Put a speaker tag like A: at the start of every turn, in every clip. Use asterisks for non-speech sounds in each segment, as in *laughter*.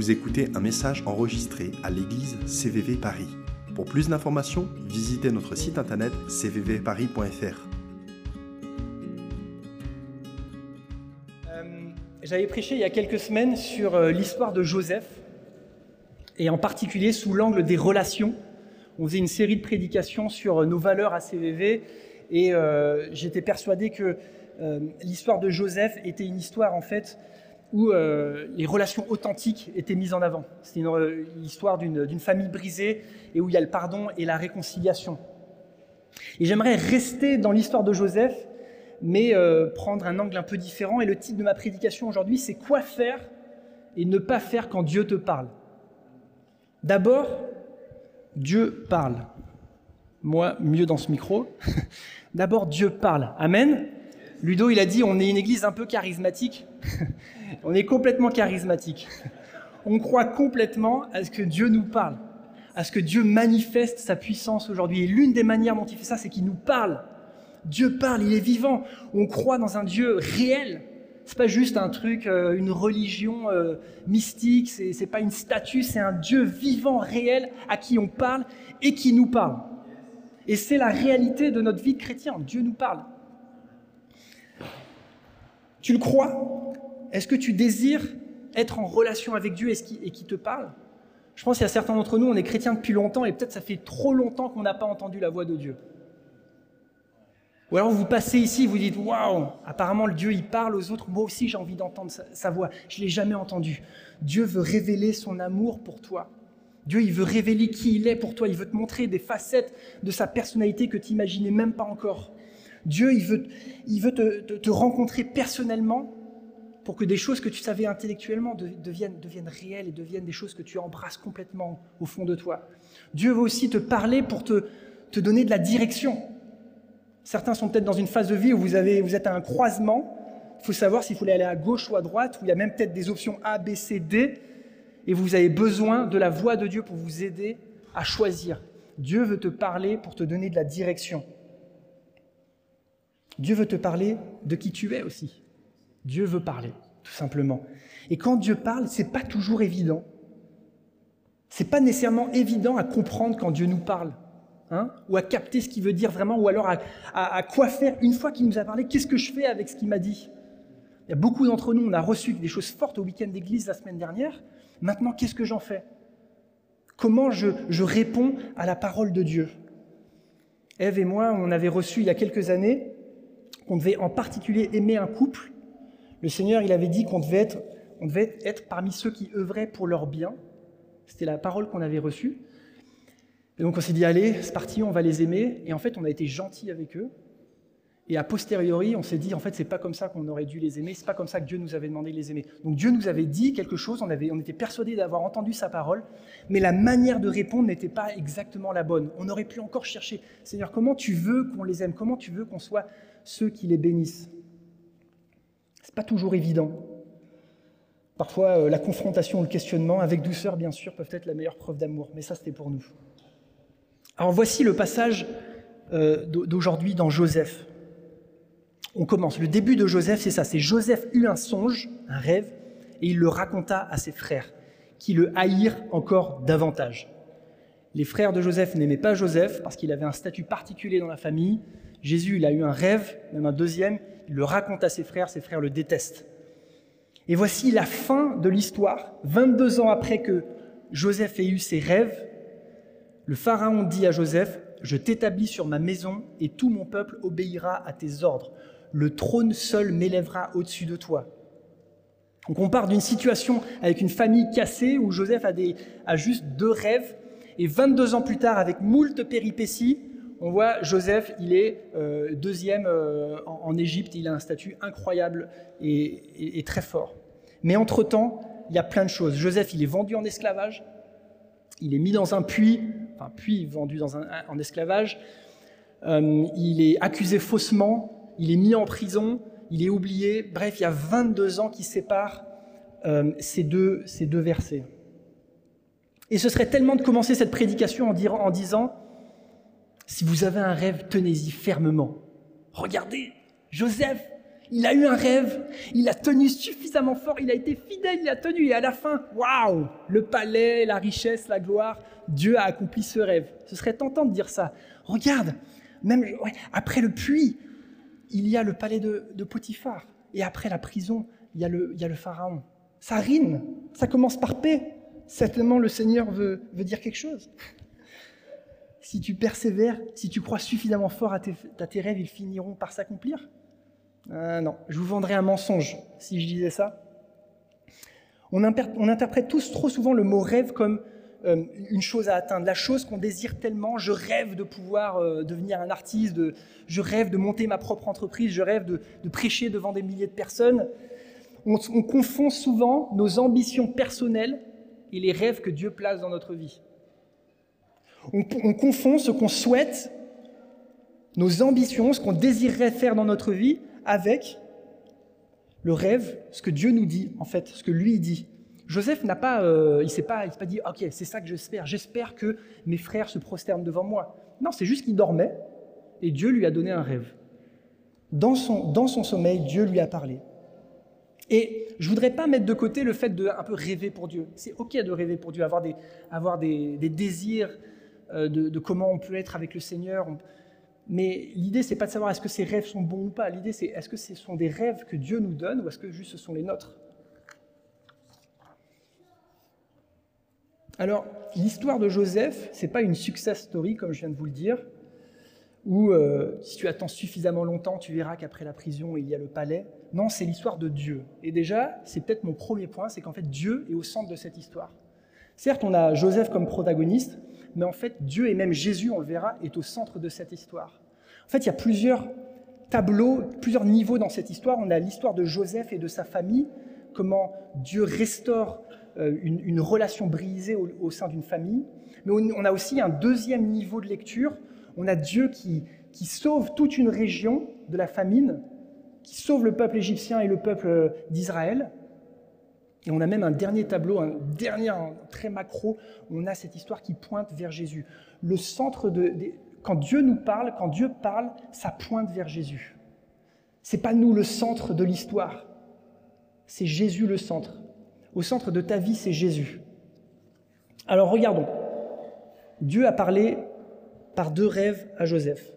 A: Vous écoutez un message enregistré à l'église CVV Paris. Pour plus d'informations, visitez notre site internet cvvparis.fr.
B: Euh, J'avais prêché il y a quelques semaines sur euh, l'histoire de Joseph, et en particulier sous l'angle des relations. On faisait une série de prédications sur euh, nos valeurs à CVV, et euh, j'étais persuadé que l'histoire de Joseph était une histoire en fait où euh, les relations authentiques étaient mises en avant. C'était une, euh, histoire d'une d'une famille brisée et où il y a le pardon et la réconciliation. Et j'aimerais rester dans l'histoire de Joseph, mais euh, prendre un angle un peu différent. Et le titre de ma prédication aujourd'hui, c'est Quoi faire et ne pas faire quand Dieu te parle? D'abord, Dieu parle. Moi, mieux dans ce micro. *laughs* D'abord, Dieu parle. Amen. Ludo, il a dit, on est une église un peu charismatique. *laughs* on est complètement charismatique. On croit complètement à ce que Dieu nous parle, à ce que Dieu manifeste sa puissance aujourd'hui. Et l'une des manières dont il fait ça, c'est qu'il nous parle. Dieu parle, il est vivant. On croit dans un Dieu réel. C'est pas juste un truc, euh, une religion euh, mystique, c'est c'est pas une statue, c'est un Dieu vivant, réel, à qui on parle et qui nous parle. Et c'est la réalité de notre vie de chrétien. Dieu nous parle. Tu le crois? Est-ce que tu désires être en relation avec Dieu et qui, te parle? Je pense qu'il y a certains d'entre nous, on est chrétiens depuis longtemps et peut-être ça fait trop longtemps qu'on n'a pas entendu la voix de Dieu. Ou alors vous passez ici, vous dites waouh, apparemment le Dieu il parle aux autres, moi aussi j'ai envie d'entendre sa, voix. Je l'ai jamais entendu. Dieu veut révéler son amour pour toi. Dieu il veut révéler qui il est pour toi. Il veut te montrer des facettes de sa personnalité que tu imaginais même pas encore. Dieu il veut, il veut te, rencontrer personnellement pour que des choses que tu savais intellectuellement de- deviennent, réelles et deviennent des choses que tu embrasses complètement au fond de toi. Dieu veut aussi te parler pour te, donner de la direction. Certains sont peut-être dans une phase de vie où vous, vous êtes à un croisement. Il faut savoir s'il faut aller à gauche ou à droite, où il y a même peut-être des options A, B, C, D. Et vous avez besoin de la voix de Dieu pour vous aider à choisir. Dieu veut te parler pour te donner de la direction. Dieu veut te parler de qui tu es aussi. Dieu veut parler, tout simplement. Et quand Dieu parle, c'est pas toujours évident. C'est pas nécessairement évident à comprendre quand Dieu nous parle, hein, ou à capter ce qu'il veut dire vraiment, ou alors à, quoi faire une fois qu'il nous a parlé. Qu'est-ce que je fais avec ce qu'il m'a dit? Il y a beaucoup d'entre nous, on a reçu des choses fortes au week-end d'église la semaine dernière. Maintenant, qu'est-ce que j'en fais? Comment je, je réponds à la parole de Dieu? Ève et moi, on avait reçu il y a quelques années qu'on devait en particulier aimer un couple. Le Seigneur, il avait dit qu'on devait être, on devait être parmi ceux qui œuvraient pour leur bien. C'était la parole qu'on avait reçue. Et donc on s'est dit, allez, c'est parti, on va les aimer. Et en fait, on a été gentils avec eux. Et a posteriori, on s'est dit, en fait, c'est pas comme ça qu'on aurait dû les aimer, c'est pas comme ça que Dieu nous avait demandé de les aimer. Donc Dieu nous avait dit quelque chose, on, avait, on était persuadé d'avoir entendu sa parole, mais la manière de répondre n'était pas exactement la bonne. On aurait pu encore chercher, Seigneur, comment tu veux qu'on les aime? Comment tu veux qu'on soit ceux qui les bénissent C'est pas toujours évident. Parfois, euh, la confrontation, le questionnement, avec douceur, bien sûr, peuvent être la meilleure preuve d'amour, mais ça, c'était pour nous. Alors voici le passage euh, d'au- d'aujourd'hui dans Joseph. On commence. Le début de Joseph, c'est ça. C'est Joseph eut un songe, un rêve, et il le raconta à ses frères, qui le haïrent encore davantage. Les frères de Joseph n'aimaient pas Joseph parce qu'il avait un statut particulier dans la famille. Jésus, il a eu un rêve, même un deuxième. Il le raconte à ses frères. Ses frères le détestent. Et voici la fin de l'histoire. 22 ans après que Joseph ait eu ses rêves, le Pharaon dit à Joseph, Je t'établis sur ma maison et tout mon peuple obéira à tes ordres. Le trône seul m'élèvera au-dessus de toi. Donc on part d'une situation avec une famille cassée où Joseph a, a juste deux rêves. Et 22 ans plus tard, avec moult péripéties, on voit Joseph, il est euh, deuxième euh, en, Égypte, il a un statut incroyable et, très fort. Mais entre-temps, il y a plein de choses. Joseph, il est vendu en esclavage, il est mis dans un puits, enfin puits vendu dans en esclavage, Euh, il est accusé faussement, il est mis en prison, il est oublié. Bref, il y a 22 ans qui séparent ces, deux, ces deux versets. Et ce serait tellement de commencer cette prédication en, en disant, si vous avez un rêve, tenez-y fermement. Regardez, Joseph, Il a eu un rêve, il a tenu suffisamment fort, il a été fidèle, il a tenu, et à la fin, waouh, le palais, la richesse, la gloire, Dieu a accompli ce rêve. Ce serait tentant de dire ça. Regarde, même après le puits, il y a le palais de, Potiphar, et après la prison, il y a le, il y a le pharaon. Ça rime, ça commence par paix. Certainement, le Seigneur veut, dire quelque chose. Si tu persévères, si tu crois suffisamment fort à tes, rêves, ils finiront par s'accomplir. Euh, non, je vous vendrais un mensonge si je disais ça. On, interprète tous trop souvent le mot rêve comme euh, une chose à atteindre, la chose qu'on désire tellement. Je rêve de pouvoir euh, devenir un artiste, je rêve de monter ma propre entreprise, je rêve de, prêcher devant des milliers de personnes. On, confond souvent nos ambitions personnelles et les rêves que Dieu place dans notre vie. On, on confond ce qu'on souhaite, nos ambitions, ce qu'on désirerait faire dans notre vie, avec le rêve, ce que Dieu nous dit, en fait, ce que lui dit. Joseph n'a pas, euh, il s'est pas, il s'est pas dit, ok, c'est ça que j'espère. J'espère que mes frères se prosternent devant moi. Non, c'est juste qu'il dormait et Dieu lui a donné un rêve. Dans son, dans son sommeil, Dieu lui a parlé. Et je voudrais pas mettre de côté le fait de un peu rêver pour Dieu. C'est ok de rêver pour Dieu, avoir des, avoir des, désirs euh, de, de, comment on peut être avec le Seigneur. Mais l'idée, c'est pas de savoir est-ce que ces rêves sont bons ou pas. L'idée, c'est est-ce que ce sont des rêves que Dieu nous donne ou est-ce que juste ce sont les nôtres? Alors, l'histoire de Joseph, c'est pas une success story, comme je viens de vous le dire, où euh, si tu attends suffisamment longtemps, tu verras qu'après la prison, il y a le palais. Non, c'est l'histoire de Dieu. Et déjà, c'est peut-être mon premier point, c'est qu'en fait, Dieu est au centre de cette histoire. Certes, on a Joseph comme protagoniste, mais en fait, Dieu et même Jésus, on le verra, est au centre de cette histoire. En fait, il y a plusieurs tableaux, plusieurs niveaux dans cette histoire. On a l'histoire de Joseph et de sa famille, comment Dieu restaure euh, une, relation brisée au, sein d'une famille. Mais on, a aussi un deuxième niveau de lecture. On a Dieu qui, sauve toute une région de la famine, qui sauve le peuple égyptien et le peuple d'Israël. Et on a même un dernier tableau, un dernier très macro, on a cette histoire qui pointe vers Jésus. Le centre de, quand Dieu nous parle, quand Dieu parle, ça pointe vers Jésus. C'est pas nous le centre de l'histoire, c'est Jésus le centre. Au centre de ta vie, c'est Jésus. Alors regardons. Dieu a parlé par deux rêves à Joseph.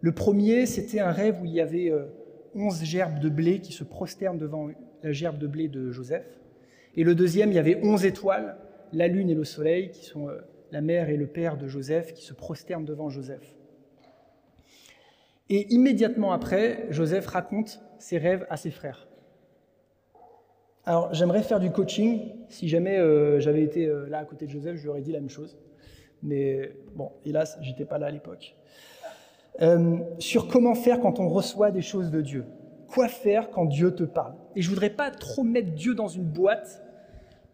B: Le premier, c'était un rêve où il y avait euh, onze gerbes de blé qui se prosternent devant la gerbe de blé de Joseph. Et le deuxième, il y avait onze étoiles, la lune et le soleil, qui sont euh, la mère et le père de Joseph, qui se prosternent devant Joseph. Et immédiatement après, Joseph raconte ses rêves à ses frères. Alors, j'aimerais faire du coaching. Si jamais euh, j'avais été là à côté de Joseph, je lui aurais dit la même chose. Mais bon, hélas, j'étais pas là à l'époque. sur comment faire quand on reçoit des choses de Dieu quoi faire quand Dieu te parle? Et je voudrais pas trop mettre Dieu dans une boîte,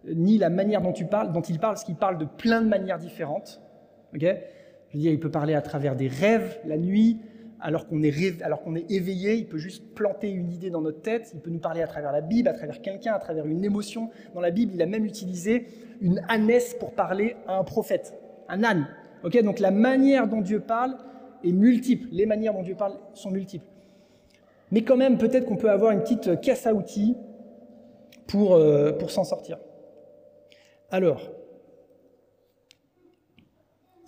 B: euh, ni la manière dont, tu parles, dont il parle, parce qu'il parle de plein de manières différentes. Ok? Je veux dire, il peut parler à travers des rêves la nuit, alors qu'on est, alors qu'on est éveillé, il peut juste planter une idée dans notre tête, il peut nous parler à travers la Bible, à travers quelqu'un, à travers une émotion. Dans la Bible, il a même utilisé une ânesse pour parler à un prophète, un âne. Ok Donc la manière dont Dieu parle est multiple, les manières dont Dieu parle sont multiples. Mais quand même, peut-être qu'on peut avoir une petite caisse à outils euh, pour s'en sortir. Alors,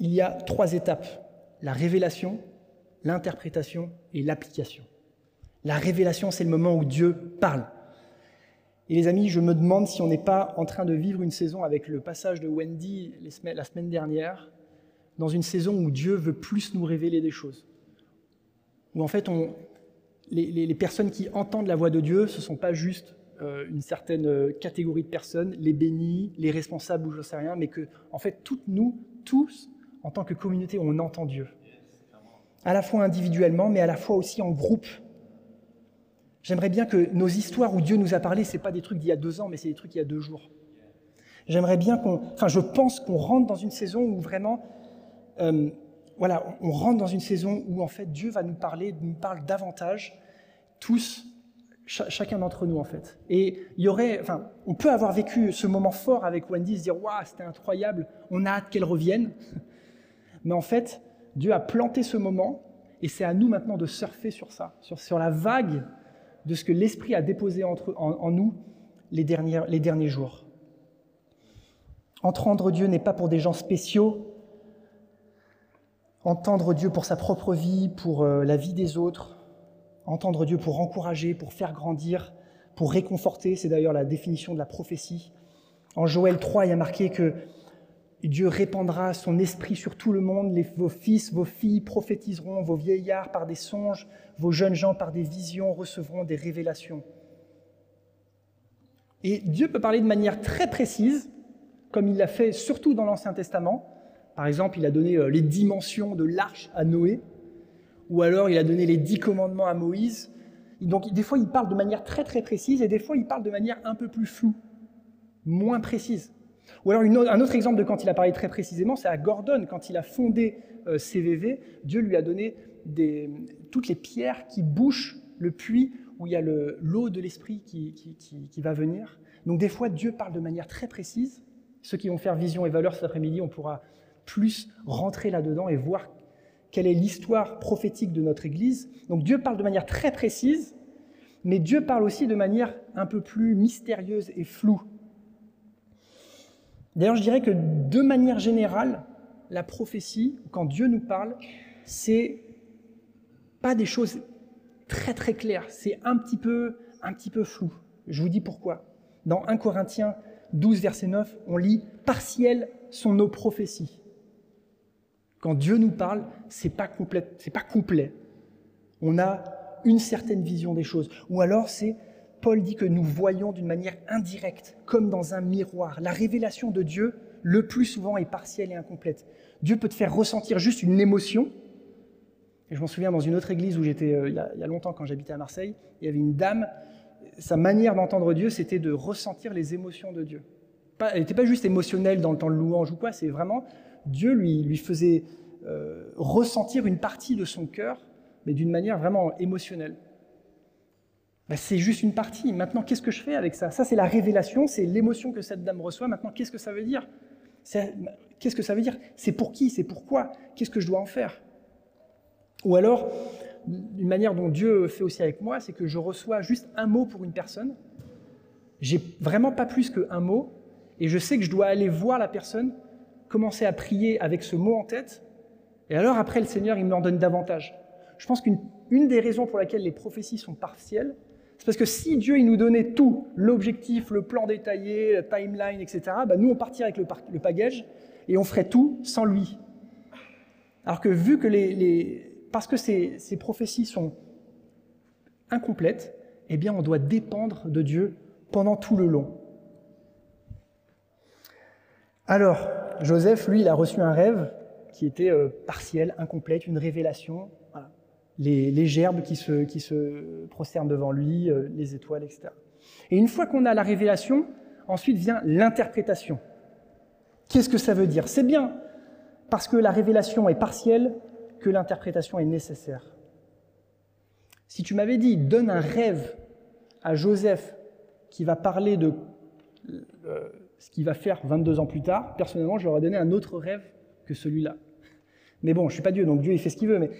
B: il y a trois étapes. La révélation, l'interprétation et l'application. La révélation, c'est le moment où Dieu parle. Et les amis, je me demande si on n'est pas en train de vivre une saison avec le passage de Wendy la semaine dernière, dans une saison où Dieu veut plus nous révéler des choses. Où en fait les, personnes qui entendent la voix de Dieu, ce ne sont pas juste euh, une certaine euh, catégorie de personnes, les bénis, les responsables ou je ne sais rien, mais que, en fait, toutes nous, tous, en tant que communauté, on entend Dieu. À la fois individuellement, mais à la fois aussi en groupe. J'aimerais bien que nos histoires où Dieu nous a parlé, ce pas des trucs d'il y a deux ans, mais c'est des trucs d'il y a deux jours. J'aimerais bien qu'on. Enfin, je pense qu'on rentre dans une saison où vraiment. Euh, voilà, on rentre dans une saison où en fait Dieu va nous parler, nous parle davantage, tous, chacun d'entre nous en fait. Et il y aurait, enfin, on peut avoir vécu ce moment fort avec Wendy, se dire waouh, c'était incroyable, on a hâte qu'elle revienne. *laughs* Mais en fait, Dieu a planté ce moment et c'est à nous maintenant de surfer sur ça, sur la vague de ce que l'Esprit a déposé entre, en, nous les, les derniers jours. Entendre Dieu n'est pas pour des gens spéciaux, entendre Dieu pour sa propre vie, pour euh, la vie des autres, entendre Dieu pour encourager, pour faire grandir, pour réconforter, c'est d'ailleurs la définition de la prophétie. En Joël 3, il y a marqué que Dieu répandra son esprit sur tout le monde, vos fils, vos filles prophétiseront, vos vieillards par des songes, vos jeunes gens par des visions recevront des révélations. Et Dieu peut parler de manière très précise, comme il l'a fait surtout dans l'Ancien Testament. Par exemple, il a donné euh, les dimensions de l'arche à Noé, ou alors il a donné les dix commandements à Moïse. Donc des fois, il parle de manière très très précise, et des fois, il parle de manière un peu plus floue, moins précise. Ou alors un autre exemple de quand il a parlé très précisément, c'est à Gordon, quand il a fondé euh, CVV, Dieu lui a donné toutes les pierres qui bouchent le puits où il y a l'eau de l'esprit qui, qui, va venir. Donc des fois, Dieu parle de manière très précise. Ceux qui vont faire vision et valeur cet après-midi, on pourra plus rentrer là-dedans et voir quelle est l'histoire prophétique de notre Église. Donc Dieu parle de manière très précise, mais Dieu parle aussi de manière un peu plus mystérieuse et floue. D'ailleurs, je dirais que de manière générale, la prophétie, quand Dieu nous parle, c'est pas des choses très très claires, c'est un petit peu un petit peu flou. Je vous dis pourquoi. Dans 1 Corinthiens 12 verset 9, on lit partielles sont nos prophéties. Quand Dieu nous parle, c'est pas complet, c'est pas complet. On a une certaine vision des choses ou alors c'est Paul dit que nous voyons d'une manière indirecte, comme dans un miroir. La révélation de Dieu, le plus souvent, est partielle et incomplète. Dieu peut te faire ressentir juste une émotion. Et je m'en souviens dans une autre église où j'étais euh, il, y a longtemps quand j'habitais à Marseille, il y avait une dame, sa manière d'entendre Dieu, c'était de ressentir les émotions de Dieu. elle n'était pas juste émotionnelle dans le temps de louange ou quoi, c'est vraiment Dieu lui, lui faisait euh, ressentir une partie de son cœur, mais d'une manière vraiment émotionnelle. Bah, c'est juste une partie. Maintenant, qu'est-ce que je fais avec ça? Ça, c'est la révélation, c'est l'émotion que cette dame reçoit. Maintenant, qu'est-ce que ça veut dire? Qu'est-ce que ça veut dire? C'est pour qui? C'est pourquoi? Qu'est-ce que je dois en faire? Ou alors, une manière dont Dieu fait aussi avec moi, c'est que je reçois juste un mot pour une personne. J'ai vraiment pas plus qu'un mot, et je sais que je dois aller voir la personne, commencer à prier avec ce mot en tête, et alors après, le Seigneur, il me en donne davantage. Je pense qu'une des raisons pour laquelle les prophéties sont partielles, c'est parce que si Dieu il nous donnait tout, l'objectif, le plan détaillé, la timeline, etc., bah nous on partirait avec le, bagage et on ferait tout sans lui. Alors que vu que les, parce que ces, ces, prophéties sont incomplètes, eh bien on doit dépendre de Dieu pendant tout le long. Alors, Joseph, lui, il a reçu un rêve qui était euh, partiel, incomplète, une révélation les, gerbes qui se, prosternent devant lui, euh, les étoiles, etc. Et une fois qu'on a la révélation, ensuite vient l'interprétation. Qu'est-ce que ça veut dire? C'est bien parce que la révélation est partielle que l'interprétation est nécessaire. Si tu m'avais dit, donne un rêve à Joseph qui va parler de euh, ce qu'il va faire 22 ans plus tard, personnellement, je lui aurais donné un autre rêve que celui-là. Mais bon, je suis pas Dieu, donc Dieu, il fait ce qu'il veut. Mais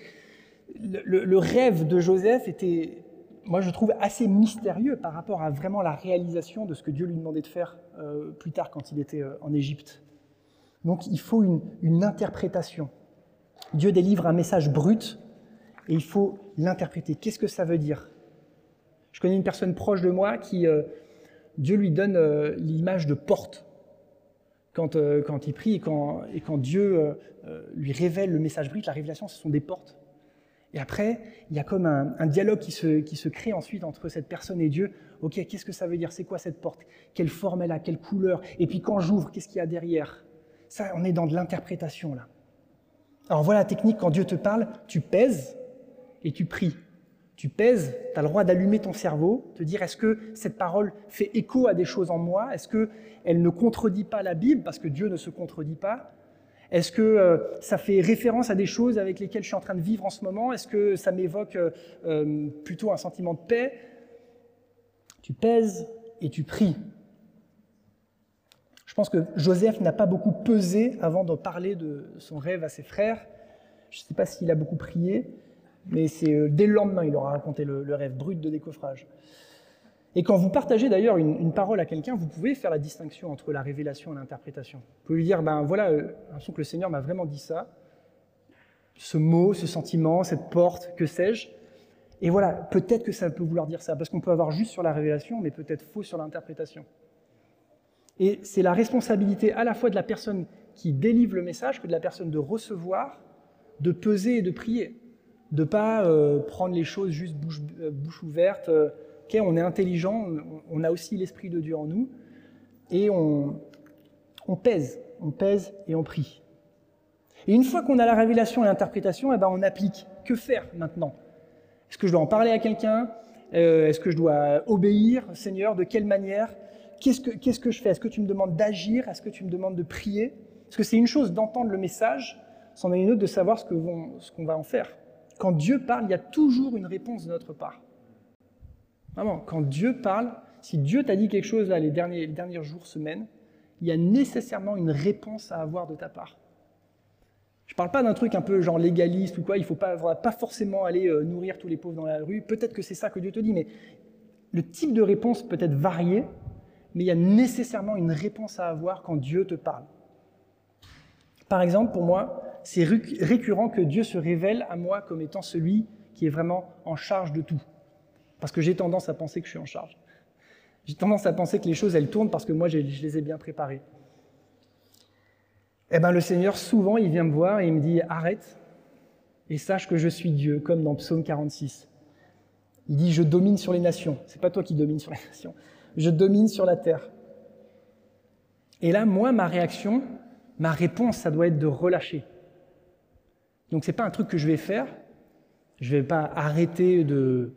B: le, rêve de Joseph était, moi je trouve, assez mystérieux par rapport à vraiment la réalisation de ce que Dieu lui demandait de faire euh, plus tard quand il était euh, en Égypte. Donc il faut une, interprétation. Dieu délivre un message brut et il faut l'interpréter. Qu'est-ce que ça veut dire? Je connais une personne proche de moi qui, euh, Dieu lui donne l'image de porte quand, quand il prie et quand, et quand Dieu lui révèle le message brut, la révélation, ce sont des portes. Et après, il y a comme un, dialogue qui se, qui se, crée ensuite entre cette personne et Dieu. Ok, qu'est-ce que ça veut dire? C'est quoi cette porte? Quelle forme elle a? Quelle couleur? Et puis quand j'ouvre, qu'est-ce qu'il y a derrière? Ça, on est dans de l'interprétation là. Alors voilà la technique, quand Dieu te parle, tu pèses et tu pries. Tu pèses, tu as le droit d'allumer ton cerveau, te dire est-ce que cette parole fait écho à des choses en moi? Est-ce qu'elle ne contredit pas la Bible? Parce que Dieu ne se contredit pas. Est-ce que euh, ça fait référence à des choses avec lesquelles je suis en train de vivre en ce moment? Est-ce que ça m'évoque euh, euh, plutôt un sentiment de paix? Tu pèses et tu pries. Je pense que Joseph n'a pas beaucoup pesé avant de parler de son rêve à ses frères. Je ne sais pas s'il a beaucoup prié, Mais c'est dès le lendemain, il aura raconté le, rêve brut de décoffrage. Et quand vous partagez d'ailleurs une, parole à quelqu'un, vous pouvez faire la distinction entre la révélation et l'interprétation. Vous pouvez lui dire, ben voilà, euh, l'impression que le Seigneur m'a vraiment dit ça, ce mot, ce sentiment, cette porte, que sais-je. Et voilà, peut-être que ça peut vouloir dire ça, parce qu'on peut avoir juste sur la révélation, mais peut-être faux sur l'interprétation. Et c'est la responsabilité à la fois de la personne qui délivre le message que de la personne de recevoir, de peser et de prier. De pas euh, prendre les choses juste bouche, euh, ouverte. On est intelligent, on, a aussi l'Esprit de Dieu en nous, et on, pèse, on pèse et on prie. Et une fois qu'on a la révélation et l'interprétation, eh ben on applique. Que faire maintenant? Est-ce que je dois en parler à quelqu'un? Est-ce que je dois obéir, Seigneur De quelle manière? Qu'est-ce que, je fais? Est-ce que tu me demandes d'agir? Est-ce que tu me demandes de prier? Parce que c'est une chose d'entendre le message, c'en est une autre de savoir ce qu'on va en faire. Quand Dieu parle, il y a toujours une réponse de notre part. Vraiment, quand Dieu parle, si Dieu t'a dit quelque chose là, les, derniers, jours, semaines, il y a nécessairement une réponse à avoir de ta part. Je ne parle pas d'un truc un peu genre légaliste ou quoi, il ne faut pas, pas forcément aller euh, nourrir tous les pauvres dans la rue. Peut-être que c'est ça que Dieu te dit, mais le type de réponse peut être varié mais il y a nécessairement une réponse à avoir quand Dieu te parle. Par exemple, pour moi, c'est récurrent que Dieu se révèle à moi comme étant celui qui est vraiment en charge de tout. Parce que j'ai tendance à penser que je suis en charge. J'ai tendance à penser que les choses, elles tournent parce que moi, je les ai bien préparées. Eh bien, le Seigneur, souvent, il vient me voir et il me dit Arrête et sache que je suis Dieu, comme dans Psaume 46. Il dit Je domine sur les nations. C'est pas toi qui domines sur les nations je domine sur la terre. Et là, moi, ma réaction, ma réponse, ça doit être de relâcher. Donc ce n'est pas un truc que je vais faire. Je ne vais pas arrêter de,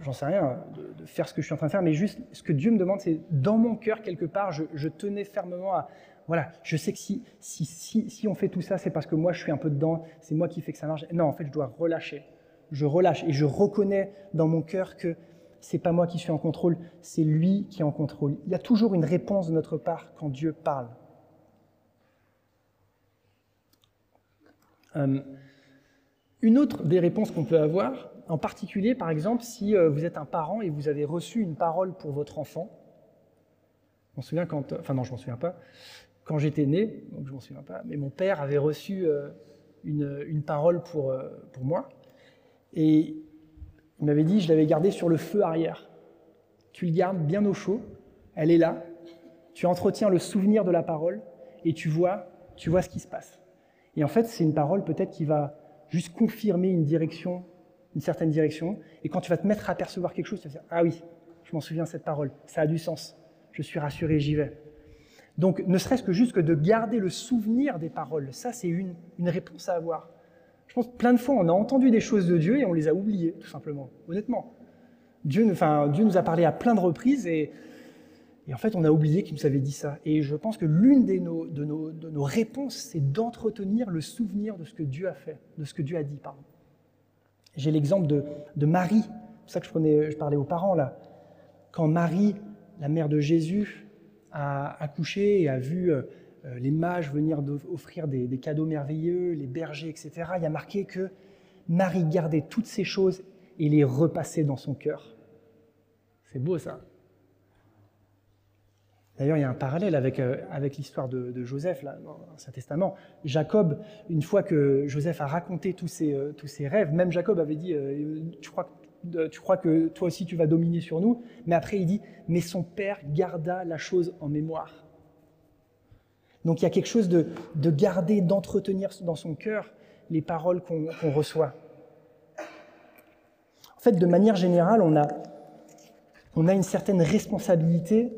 B: j'en sais rien, de, faire ce que je suis en train de faire, mais juste ce que Dieu me demande, c'est dans mon cœur, quelque part, je, tenais fermement à, voilà, je sais que si, si, si, si on fait tout ça, c'est parce que moi, je suis un peu dedans, c'est moi qui fais que ça marche. Non, en fait, je dois relâcher. Je relâche et je reconnais dans mon cœur que c'est pas moi qui suis en contrôle, c'est lui qui est en contrôle. Il y a toujours une réponse de notre part quand Dieu parle. Euh, une autre des réponses qu'on peut avoir, en particulier par exemple si euh, vous êtes un parent et vous avez reçu une parole pour votre enfant. Je m'en souviens quand, enfin non, je m'en souviens pas. Quand j'étais né, donc je m'en souviens pas, mais mon père avait reçu euh, une, une, parole pour, pour moi. Et il m'avait dit, je l'avais gardée sur le feu arrière. Tu le gardes bien au chaud, elle est là, tu entretiens le souvenir de la parole et tu vois, tu vois ce qui se passe. Et en fait, c'est une parole peut-être qui va juste confirmer une direction, une certaine direction. Et quand tu vas te mettre à percevoir quelque chose, tu vas dire, ah oui, je m'en souviens de cette parole, ça a du sens, je suis rassuré, j'y vais. Donc, ne serait-ce que juste que de garder le souvenir des paroles, ça c'est une, une réponse à avoir. Je pense plein de fois, on a entendu des choses de Dieu et on les a oubliées, tout simplement, honnêtement. Dieu, enfin, Dieu nous a parlé à plein de reprises et, en fait, on a oublié qu'il nous avait dit ça. Et je pense que l'une de nos, de, nos, réponses, c'est d'entretenir le souvenir de ce que Dieu a fait, de ce que Dieu a dit. Pardon. J'ai l'exemple de, de, Marie, c'est pour ça que je, prenais, je parlais aux parents là. Quand Marie, la mère de Jésus, a accouché et a vu euh, euh, les mages venir offrir des, cadeaux merveilleux, les bergers, etc. Il y a marqué que Marie gardait toutes ces choses et les repassait dans son cœur. C'est beau ça. D'ailleurs, il y a un parallèle avec, euh, l'histoire de, Joseph là, dans l'Ancien Testament. Jacob, une fois que Joseph a raconté tous ses, euh, tous ses rêves, même Jacob avait dit tu, crois, tu crois que toi aussi tu vas dominer sur nous Mais après, il dit Mais son père garda la chose en mémoire. Donc il y a quelque chose de, garder, d'entretenir dans son cœur les paroles qu'on reçoit. En fait, de manière générale, on a, on a une certaine responsabilité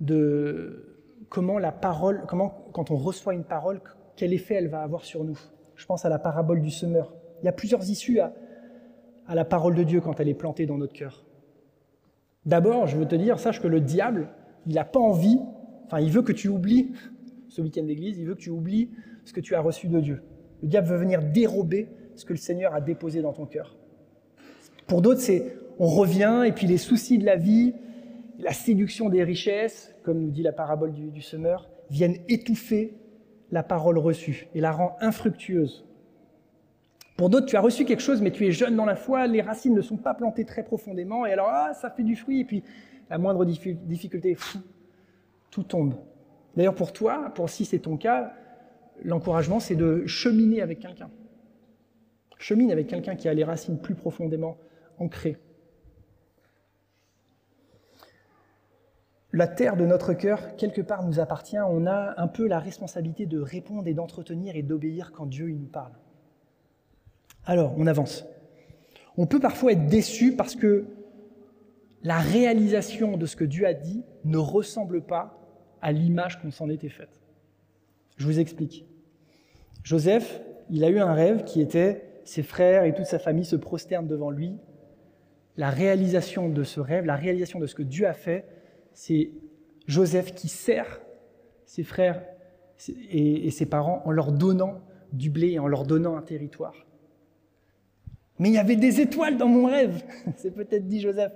B: de comment la parole, comment quand on reçoit une parole, quel effet elle va avoir sur nous. Je pense à la parabole du semeur. Il y a plusieurs issues à, à la parole de Dieu quand elle est plantée dans notre cœur. D'abord, je veux te dire, sache que le diable, il n'a pas envie Enfin, il veut que tu oublies *laughs* ce week-end d'église, il veut que tu oublies ce que tu as reçu de Dieu. Le diable veut venir dérober ce que le Seigneur a déposé dans ton cœur. Pour d'autres, c'est on revient et puis les soucis de la vie, la séduction des richesses, comme nous dit la parabole du, semeur, viennent étouffer la parole reçue et la rend infructueuse. Pour d'autres, tu as reçu quelque chose, mais tu es jeune dans la foi, les racines ne sont pas plantées très profondément, et alors, ah, ça fait du fruit, et puis la moindre difficulté, fou, tout tombe. D'ailleurs, pour toi, pour si c'est ton cas, l'encouragement, c'est de cheminer avec quelqu'un. Chemine avec quelqu'un qui a les racines plus profondément ancrées. La terre de notre cœur, quelque part, nous appartient. On a un peu la responsabilité de répondre et d'entretenir et d'obéir quand Dieu nous parle. Alors, on avance. On peut parfois être déçu parce que la réalisation de ce que Dieu a dit ne ressemble pas à l'image qu'on s'en était faite. Je vous explique. Joseph, il a eu un rêve qui était ses frères et toute sa famille se prosternent devant lui. La réalisation de ce rêve, la réalisation de ce que Dieu a fait, c'est Joseph qui sert ses frères et ses parents en leur donnant du blé et en leur donnant un territoire. Mais il y avait des étoiles dans mon rêve, *laughs* c'est peut-être dit Joseph.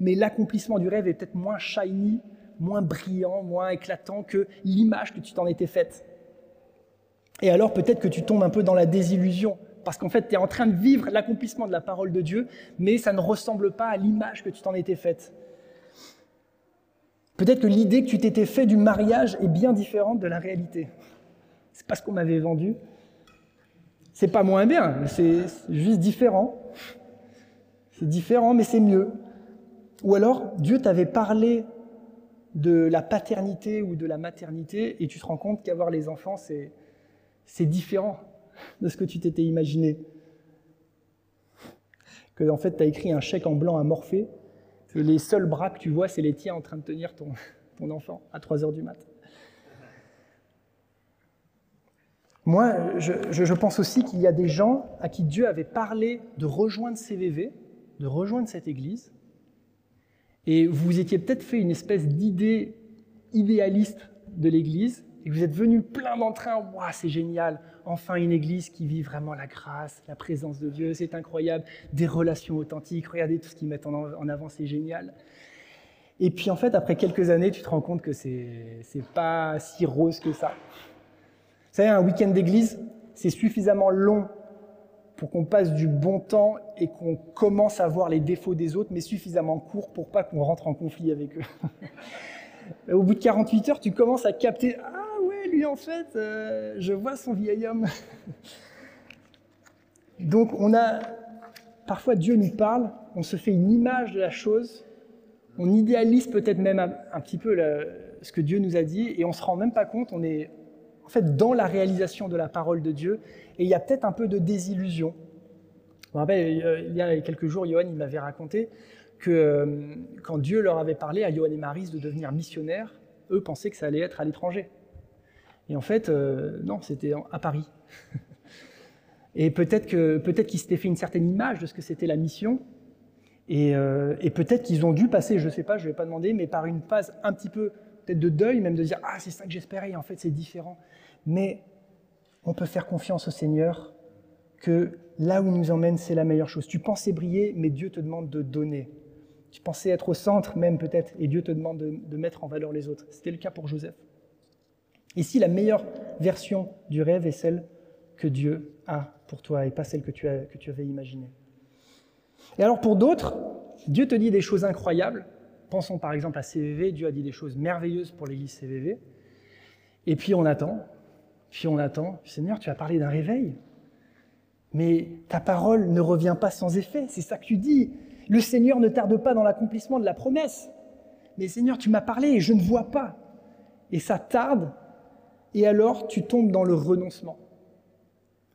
B: Mais l'accomplissement du rêve est peut-être moins shiny, moins brillant, moins éclatant que l'image que tu t'en étais faite. Et alors peut-être que tu tombes un peu dans la désillusion, parce qu'en fait tu es en train de vivre l'accomplissement de la parole de Dieu, mais ça ne ressemble pas à l'image que tu t'en étais faite. Peut-être que l'idée que tu t'étais fait du mariage est bien différente de la réalité. C'est pas ce qu'on m'avait vendu, c'est pas moins bien, c'est juste différent. C'est différent, mais c'est mieux. Ou alors, Dieu t'avait parlé de la paternité ou de la maternité et tu te rends compte qu'avoir les enfants, c'est, différent de ce que tu t'étais imaginé. Que en fait, tu as écrit un chèque en blanc à les seuls bras que tu vois, c'est les tiens en train de tenir ton, *laughs* ton enfant à 3 heures du mat'. Moi, je, pense aussi qu'il y a des gens à qui Dieu avait parlé de rejoindre CVV, de rejoindre cette église, et vous étiez peut-être fait une espèce d'idée idéaliste de l'église, et vous êtes venus plein d'entrain, waouh, c'est génial, enfin une église qui vit vraiment la grâce, la présence de Dieu, c'est incroyable, des relations authentiques, regardez tout ce qu'ils mettent en avant, c'est génial. Et puis en fait, après quelques années, tu te rends compte que c'est pas si rose que ça. Vous savez, un week-end d'église, c'est suffisamment long pour qu'on passe du bon temps et qu'on commence à voir les défauts des autres, mais suffisamment court pour pas qu'on rentre en conflit avec eux. *laughs* Au bout de 48 heures, tu commences à capter Ah en fait, euh, je vois son vieil homme. *laughs* Donc on a parfois Dieu nous parle, on se fait une image de la chose, on idéalise peut-être même un, petit peu ce que Dieu nous a dit et on se rend même pas compte, on est en fait, dans la réalisation de la parole de Dieu, et il y a peut-être un peu de désillusion. Je me rappelle, il y a quelques jours, Johan m'avait raconté que euh, quand Dieu leur avait parlé à Johan et Maris de devenir missionnaires, eux pensaient que ça allait être à l'étranger. Et en fait, euh, non, c'était à Paris. *laughs* et peut-être que peut-être qu'ils s'étaient fait une certaine image de ce que c'était la mission, et, et peut-être qu'ils ont dû passer, je ne sais pas, je ne vais pas demander, mais par une phase un petit peu peut-être de deuil, même de dire ah c'est ça que j'espérais, en fait c'est différent. Mais on peut faire confiance au Seigneur que là où il nous emmène, c'est la meilleure chose. Tu pensais briller, mais Dieu te demande de donner. Tu pensais être au centre même peut-être, et Dieu te demande de, mettre en valeur les autres. C'était le cas pour Joseph. Ici, la meilleure version du rêve est celle que Dieu a pour toi et pas celle que tu, avais imaginée. Et alors pour d'autres, Dieu te dit des choses incroyables. Pensons par exemple à CVV. Dieu a dit des choses merveilleuses pour l'église CVV. Et puis on attend, puis on attend. Seigneur, tu as parlé d'un réveil. Mais ta parole ne revient pas sans effet. C'est ça que tu dis. Le Seigneur ne tarde pas dans l'accomplissement de la promesse. Mais Seigneur, tu m'as parlé et je ne vois pas. Et ça tarde. Et alors, tu tombes dans le renoncement.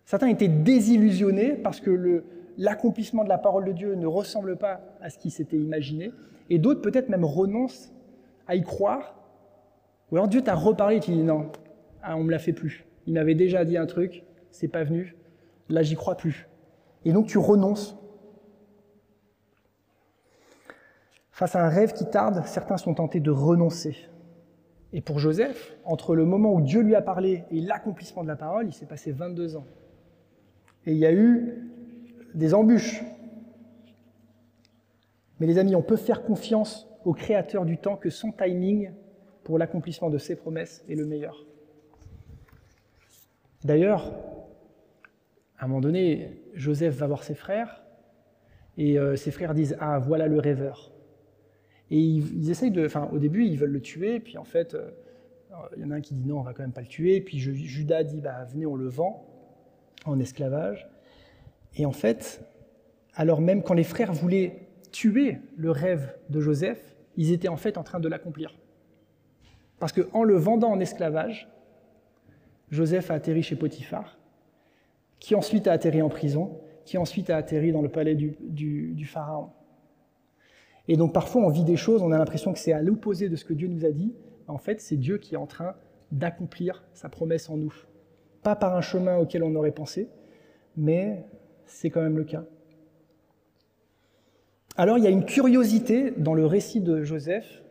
B: Certains étaient désillusionnés parce que l'accomplissement de la parole de Dieu ne ressemble pas à ce qu'ils s'étaient imaginé. Et d'autres, peut-être même, renoncent à y croire. Ou alors Dieu t'a reparlé et tu dis non, ah, on ne me l'a fait plus. Il m'avait déjà dit un truc, c'est pas venu, là j'y crois plus. Et donc tu renonces. Face à un rêve qui tarde, certains sont tentés de renoncer. Et pour Joseph, entre le moment où Dieu lui a parlé et l'accomplissement de la parole, il s'est passé 22 ans. Et il y a eu des embûches. Mais les amis, on peut faire confiance au Créateur du temps que son timing pour l'accomplissement de ses promesses est le meilleur. D'ailleurs, à un moment donné, Joseph va voir ses frères, et euh, ses frères disent Ah, voilà le rêveur. Et ils, essayent de. Enfin, au début, ils veulent le tuer, puis en fait, euh, il y en a un qui dit non, on va quand même pas le tuer. Puis Judas dit bah, venez, on le vend en esclavage. Et en fait, alors même quand les frères voulaient tuer le rêve de Joseph, ils étaient en fait en train de l'accomplir. Parce qu'en le vendant en esclavage, Joseph a atterri chez Potiphar, qui ensuite a atterri en prison, qui ensuite a atterri dans le palais du, Pharaon. Et donc parfois on vit des choses, on a l'impression que c'est à l'opposé de ce que Dieu nous a dit. En fait, c'est Dieu qui est en train d'accomplir sa promesse en nous. Pas par un chemin auquel on aurait pensé, mais c'est quand même le cas. Alors il y a une curiosité dans le récit de Joseph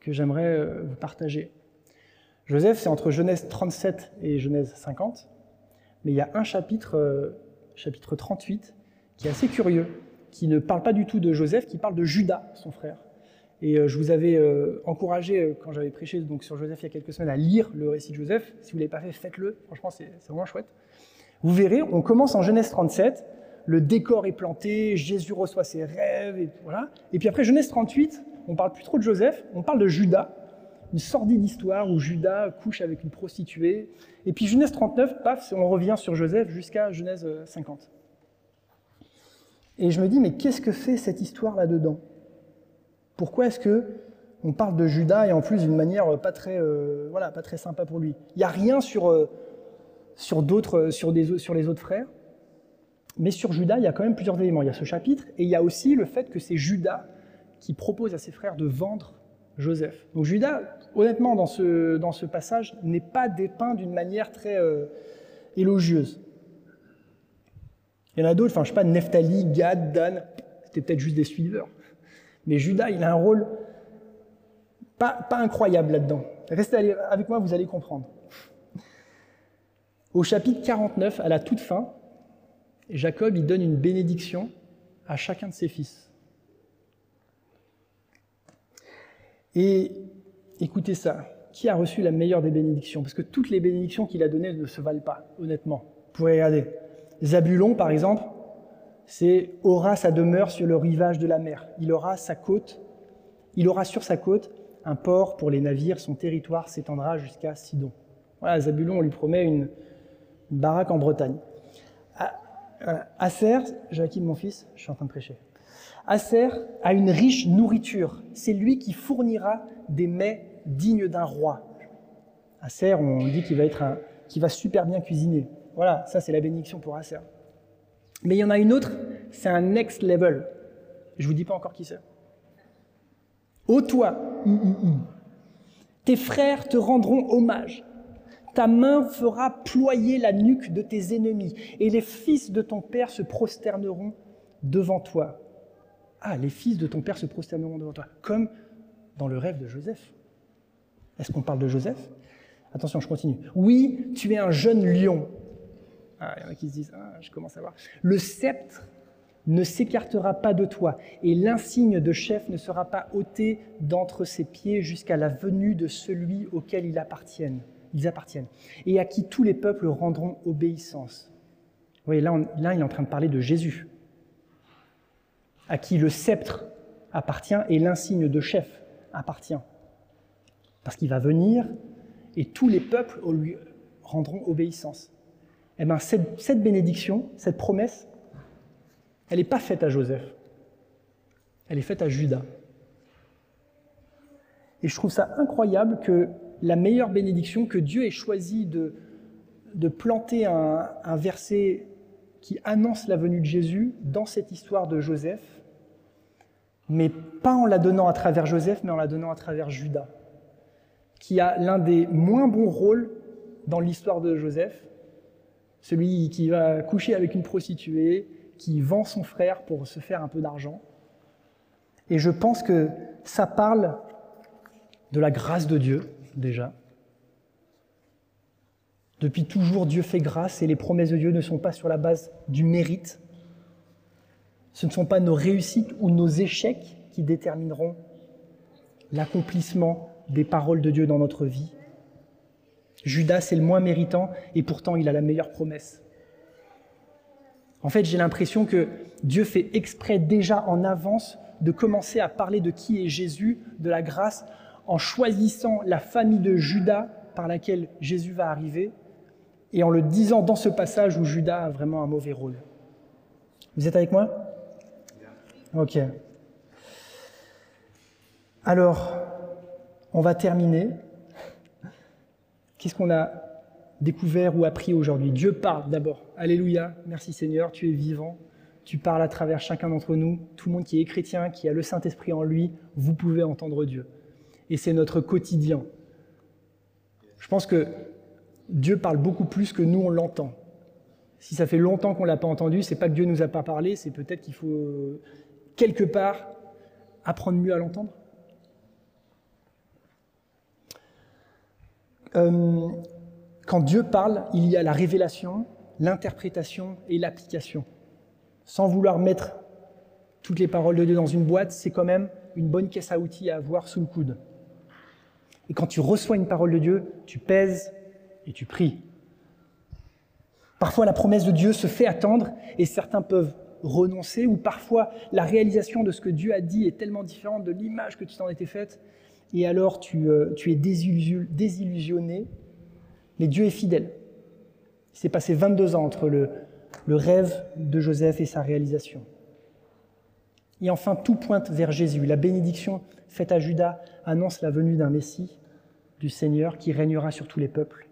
B: que j'aimerais euh, vous partager. Joseph, c'est entre Genèse 37 et Genèse 50, mais il y a un chapitre, euh, chapitre 38, qui est assez curieux, qui ne parle pas du tout de Joseph, qui parle de Judas, son frère. Et euh, je vous avais encouragé, quand j'avais prêché donc, sur Joseph il y a quelques semaines, à lire le récit de Joseph. Si vous ne l'avez pas fait, faites-le. Franchement, c'est vraiment chouette. Vous verrez, on commence en Genèse 37, le décor est planté, Jésus reçoit ses rêves, et voilà. Et puis après, Genèse 38, on parle plus trop de Joseph, on parle de Judas, une sordide histoire où Judas couche avec une prostituée. Et puis Genèse 39, paf, on revient sur Joseph jusqu'à Genèse 50. Et je me dis, mais qu'est-ce que fait cette histoire là-dedans Pourquoi est-ce que on parle de Judas et en plus d'une manière pas très, euh, voilà, pas très sympa pour lui? Il n'y a rien sur, euh, sur, d'autres, sur, des, sur les autres frères, mais sur Judas, il y a quand même plusieurs éléments. Il y a ce chapitre et il y a aussi le fait que c'est Judas qui propose à ses frères de vendre Joseph. Donc Judas, honnêtement, dans ce, dans ce passage, n'est pas dépeint d'une manière très euh, élogieuse. Il y en a d'autres, enfin je sais pas, Nephtali, Gad, Dan, c'était peut-être juste des suiveurs. Mais Judas, il a un rôle pas, pas incroyable là-dedans. Restez avec moi, vous allez comprendre. Au chapitre 49, à la toute fin, Jacob, il donne une bénédiction à chacun de ses fils. Et écoutez ça, qui a reçu la meilleure des bénédictions? Parce que toutes les bénédictions qu'il a données ne se valent pas, honnêtement. Vous pouvez regarder. Zabulon, par exemple, c'est aura sa demeure sur le rivage de la mer. Il aura sa côte, il aura sur sa côte un port pour les navires, son territoire s'étendra jusqu'à Sidon. Voilà, Zabulon, on lui promet une, baraque en Bretagne. Acer, Joachim, mon fils, je suis en train de prêcher. Acer a une riche nourriture. C'est lui qui fournira des mets dignes d'un roi. Acer, on dit qu'il va, être un, va super bien cuisiner. Voilà, ça c'est la bénédiction pour Acer. Mais il y en a une autre, c'est un next level. Je vous dis pas encore qui c'est. Ô toi, tes frères te rendront hommage. Ta main fera ployer la nuque de tes ennemis, et les fils de ton père se prosterneront devant toi. Ah, les fils de ton père se prosterneront devant toi, comme dans le rêve de Joseph. Est-ce qu'on parle de Joseph? Attention, je continue. Oui, tu es un jeune lion. Ah, il y en a qui se disent, ah, je commence à voir. Le sceptre ne s'écartera pas de toi, et l'insigne de chef ne sera pas ôté d'entre ses pieds jusqu'à la venue de celui auquel ils appartiennent, ils appartiennent, et à qui tous les peuples rendront obéissance. Vous voyez, là, là, il est en train de parler de Jésus à qui le sceptre appartient et l'insigne de chef appartient. Parce qu'il va venir et tous les peuples lui rendront obéissance. Eh bien, cette, bénédiction, cette promesse, elle n'est pas faite à Joseph. Elle est faite à Judas. Et je trouve ça incroyable que la meilleure bénédiction, que Dieu ait choisi de, de planter un, un verset qui annonce la venue de Jésus dans cette histoire de Joseph, mais pas en la donnant à travers Joseph, mais en la donnant à travers Judas, qui a l'un des moins bons rôles dans l'histoire de Joseph, celui qui va coucher avec une prostituée, qui vend son frère pour se faire un peu d'argent. Et je pense que ça parle de la grâce de Dieu, déjà. Depuis toujours, Dieu fait grâce et les promesses de Dieu ne sont pas sur la base du mérite, ce ne sont pas nos réussites ou nos échecs qui détermineront l'accomplissement des paroles de Dieu dans notre vie. Judas est le moins méritant et pourtant il a la meilleure promesse. En fait, j'ai l'impression que Dieu fait exprès déjà en avance de commencer à parler de qui est Jésus, de la grâce, en choisissant la famille de Judas par laquelle Jésus va arriver, et en le disant dans ce passage où Judas a vraiment un mauvais rôle. Vous êtes avec moi? Ok. Alors, on va terminer. Qu'est-ce qu'on a découvert ou appris aujourd'hui? Dieu parle d'abord. Alléluia, merci Seigneur, tu es vivant. Tu parles à travers chacun d'entre nous. Tout le monde qui est chrétien, qui a le Saint-Esprit en lui, vous pouvez entendre Dieu. Et c'est notre quotidien. Je pense que Dieu parle beaucoup plus que nous, on l'entend. Si ça fait longtemps qu'on ne l'a pas entendu, c'est pas que Dieu nous a pas parlé, c'est peut-être qu'il faut quelque part apprendre mieux à l'entendre. Euh, quand Dieu parle, il y a la révélation, l'interprétation et l'application. Sans vouloir mettre toutes les paroles de Dieu dans une boîte, c'est quand même une bonne caisse à outils à avoir sous le coude. Et quand tu reçois une parole de Dieu, tu pèses et tu pries. Parfois, la promesse de Dieu se fait attendre et certains peuvent renoncer, ou parfois la réalisation de ce que Dieu a dit est tellement différente de l'image que tu t'en étais faite, et alors tu, euh, tu es désillusionné, mais Dieu est fidèle. Il s'est passé 22 ans entre le, le rêve de Joseph et sa réalisation. Et enfin, tout pointe vers Jésus. La bénédiction faite à Judas annonce la venue d'un Messie, du Seigneur, qui régnera sur tous les peuples.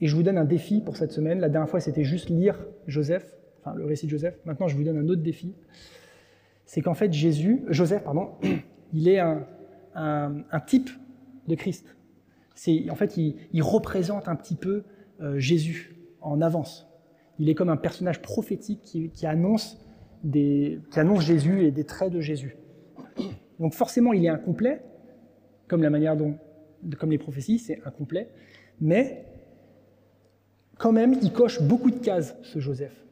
B: Et je vous donne un défi pour cette semaine. La dernière fois, c'était juste lire Joseph, enfin le récit de Joseph. Maintenant, je vous donne un autre défi. C'est qu'en fait, Jésus, Joseph, pardon, *clears throat* il est un, type de Christ. C'est, en fait, il, représente un petit peu euh, Jésus en avance. Il est comme un personnage prophétique qui, annonce qui annonce Jésus et des traits de Jésus. Donc forcément, il est incomplet, comme la manière dont, comme les prophéties, c'est incomplet, mais quand même, il coche beaucoup de cases, ce Joseph.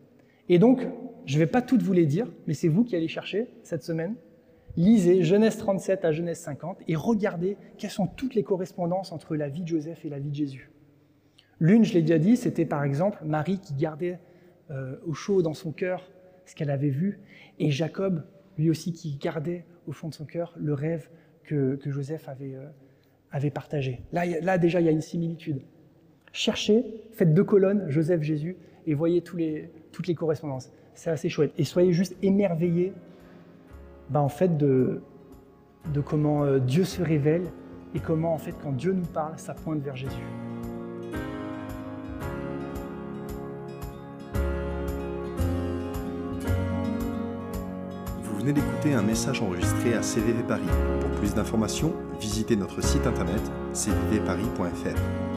B: Et donc, je ne vais pas toutes vous les dire, mais c'est vous qui allez chercher cette semaine. Lisez Genèse 37 à Genèse 50 et regardez quelles sont toutes les correspondances entre la vie de Joseph et la vie de Jésus. L'une, je l'ai déjà dit, c'était par exemple Marie qui gardait euh, au chaud dans son cœur ce qu'elle avait vu, et Jacob, lui aussi, qui gardait au fond de son cœur le rêve que, Joseph avait, euh, partagé. Là, déjà, il y a une similitude. Cherchez, faites deux colonnes, Joseph, Jésus, et voyez toutes les correspondances. C'est assez chouette. Et soyez juste émerveillés ben, en fait, de, de comment euh, Dieu se révèle et comment, en fait, quand Dieu nous parle, ça pointe vers Jésus.
A: Vous venez d'écouter un message enregistré à CVV Paris. Pour plus d'informations, visitez notre site internet cvvparis.fr.